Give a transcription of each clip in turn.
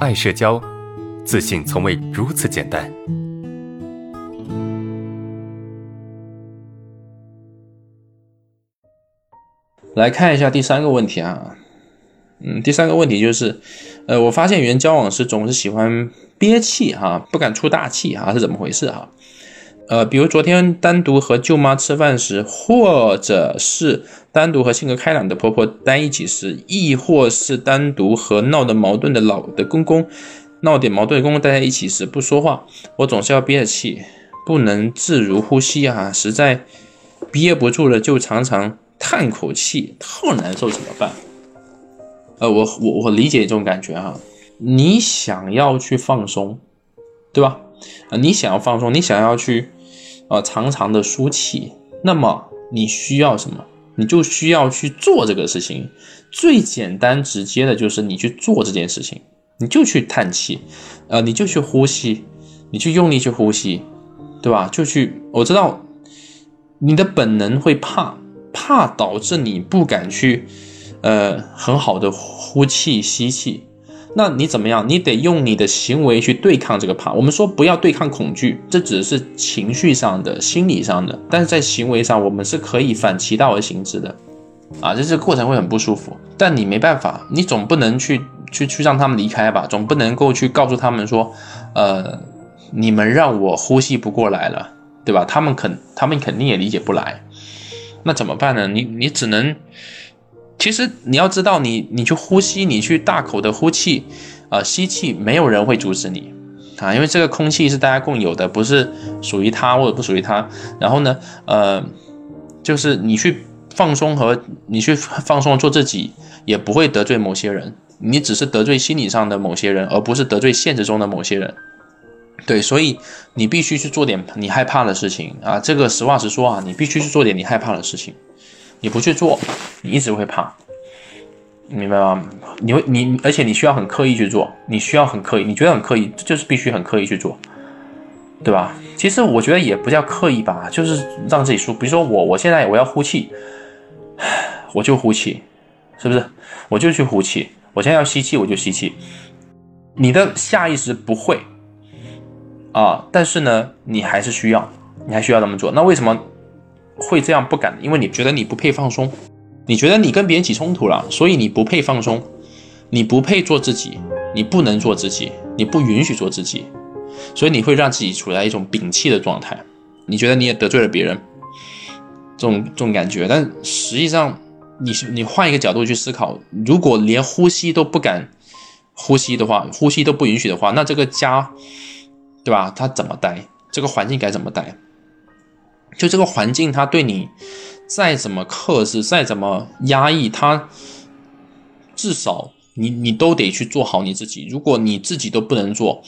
爱社交，自信从未如此简单。来看一下第三个问题啊，嗯，第三个问题就是，呃，我发现与人交往时总是喜欢憋气哈，不敢出大气哈，是怎么回事哈？呃，比如昨天单独和舅妈吃饭时，或者是单独和性格开朗的婆婆待一起时，亦或是单独和闹得矛盾的老的公公闹点矛盾的公公待在一起时不说话，我总是要憋着气，不能自如呼吸啊，实在憋不住了，就常常叹口气，特难受，怎么办？呃，我我我理解这种感觉哈，你想要去放松，对吧？啊，你想要放松，你想要去。呃，长长的舒气，那么你需要什么？你就需要去做这个事情。最简单直接的就是你去做这件事情，你就去叹气，呃，你就去呼吸，你去用力去呼吸，对吧？就去，我知道你的本能会怕，怕导致你不敢去，呃，很好的呼气吸气。那你怎么样？你得用你的行为去对抗这个怕。我们说不要对抗恐惧，这只是情绪上的、心理上的，但是在行为上，我们是可以反其道而行之的，啊，这这个过程会很不舒服，但你没办法，你总不能去去去让他们离开吧，总不能够去告诉他们说，呃，你们让我呼吸不过来了，对吧？他们肯，他们肯定也理解不来，那怎么办呢？你你只能。其实你要知道，你你去呼吸，你去大口的呼气，啊，吸气，没有人会阻止你，啊，因为这个空气是大家共有的，不是属于他或者不属于他。然后呢，呃，就是你去放松和你去放松做自己，也不会得罪某些人，你只是得罪心理上的某些人，而不是得罪现实中的某些人。对，所以你必须去做点你害怕的事情啊，这个实话实说啊，你必须去做点你害怕的事情。你不去做，你一直会怕，明白吗？你会你，而且你需要很刻意去做，你需要很刻意，你觉得很刻意，就是必须很刻意去做，对吧？其实我觉得也不叫刻意吧，就是让自己舒。比如说我，我现在我要呼气，我就呼气，是不是？我就去呼气。我现在要吸气，我就吸气。你的下意识不会啊，但是呢，你还是需要，你还需要这么做。那为什么？会这样不敢，因为你觉得你不配放松，你觉得你跟别人起冲突了，所以你不配放松，你不配做自己，你不能做自己，你不允许做自己，所以你会让自己处在一种摒弃的状态。你觉得你也得罪了别人，这种这种感觉，但实际上，你你换一个角度去思考，如果连呼吸都不敢呼吸的话，呼吸都不允许的话，那这个家，对吧？他怎么待？这个环境该怎么待？就这个环境，他对你再怎么克制，再怎么压抑，他至少你你都得去做好你自己。如果你自己都不能做，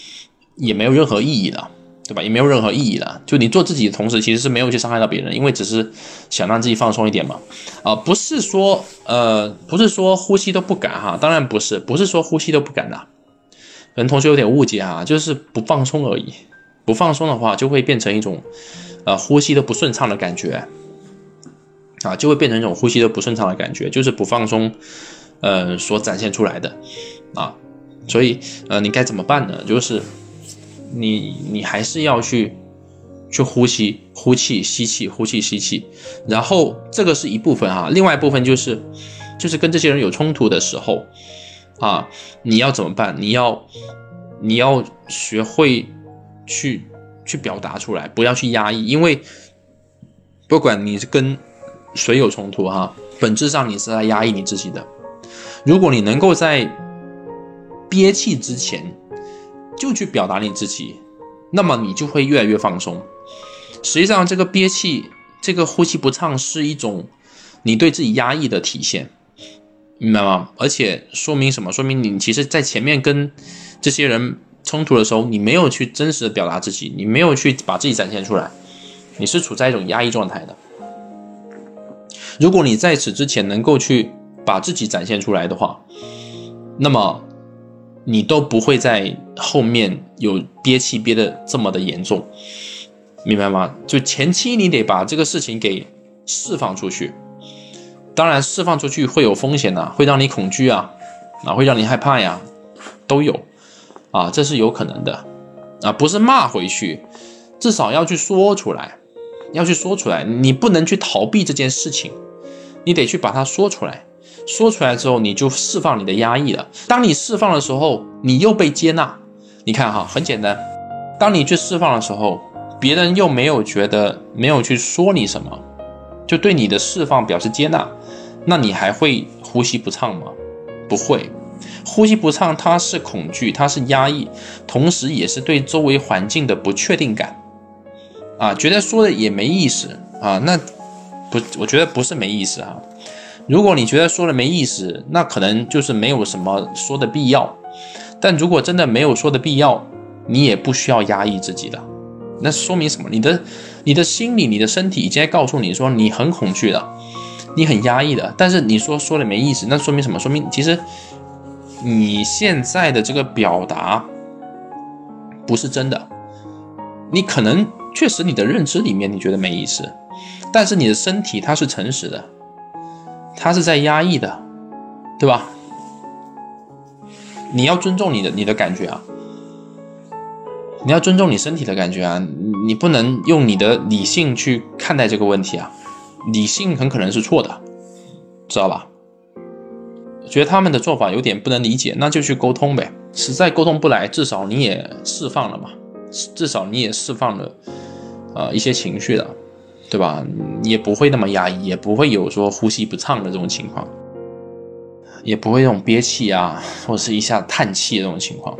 也没有任何意义了，对吧？也没有任何意义了。就你做自己的同时，其实是没有去伤害到别人，因为只是想让自己放松一点嘛。啊，不是说呃，不是说呼吸都不敢哈，当然不是，不是说呼吸都不敢的。可能同学有点误解哈，就是不放松而已。不放松的话，就会变成一种。呃，呼吸都不顺畅的感觉，啊，就会变成一种呼吸都不顺畅的感觉，就是不放松，呃，所展现出来的，啊，所以，呃，你该怎么办呢？就是你，你还是要去，去呼吸，呼气，吸气，呼气，吸气，然后这个是一部分啊，另外一部分就是，就是跟这些人有冲突的时候，啊，你要怎么办？你要，你要学会去。去表达出来，不要去压抑，因为不管你是跟谁有冲突哈，本质上你是在压抑你自己的。如果你能够在憋气之前就去表达你自己，那么你就会越来越放松。实际上，这个憋气、这个呼吸不畅是一种你对自己压抑的体现，明白吗？而且说明什么？说明你其实在前面跟这些人。冲突的时候，你没有去真实的表达自己，你没有去把自己展现出来，你是处在一种压抑状态的。如果你在此之前能够去把自己展现出来的话，那么你都不会在后面有憋气憋的这么的严重，明白吗？就前期你得把这个事情给释放出去，当然释放出去会有风险的，会让你恐惧啊，啊，会让你害怕呀，都有。啊，这是有可能的啊，不是骂回去，至少要去说出来，要去说出来，你不能去逃避这件事情，你得去把它说出来，说出来之后，你就释放你的压抑了。当你释放的时候，你又被接纳。你看哈，很简单，当你去释放的时候，别人又没有觉得没有去说你什么，就对你的释放表示接纳，那你还会呼吸不畅吗？不会，呼吸不畅，它是恐惧，它是压抑，同时也是对周围环境的不确定感，啊，觉得说的也没意思啊，那不，我觉得不是没意思哈。如果你觉得说了没意思，那可能就是没有什么说的必要。但如果真的没有说的必要，你也不需要压抑自己的，那说明什么？你的你的心理、你的身体已经在告诉你说你很恐惧了，你很压抑的。但是你说说了没意思，那说明什么？说明其实你现在的这个表达不是真的。你可能确实你的认知里面你觉得没意思，但是你的身体它是诚实的，它是在压抑的，对吧？你要尊重你的你的感觉啊，你要尊重你身体的感觉啊，你不能用你的理性去看待这个问题啊，理性很可能是错的，知道吧？觉得他们的做法有点不能理解，那就去沟通呗。实在沟通不来，至少你也释放了嘛，至少你也释放了呃一些情绪了，对吧？也不会那么压抑，也不会有说呼吸不畅的这种情况。也不会这种憋气啊，或者是一下叹气的这种情况。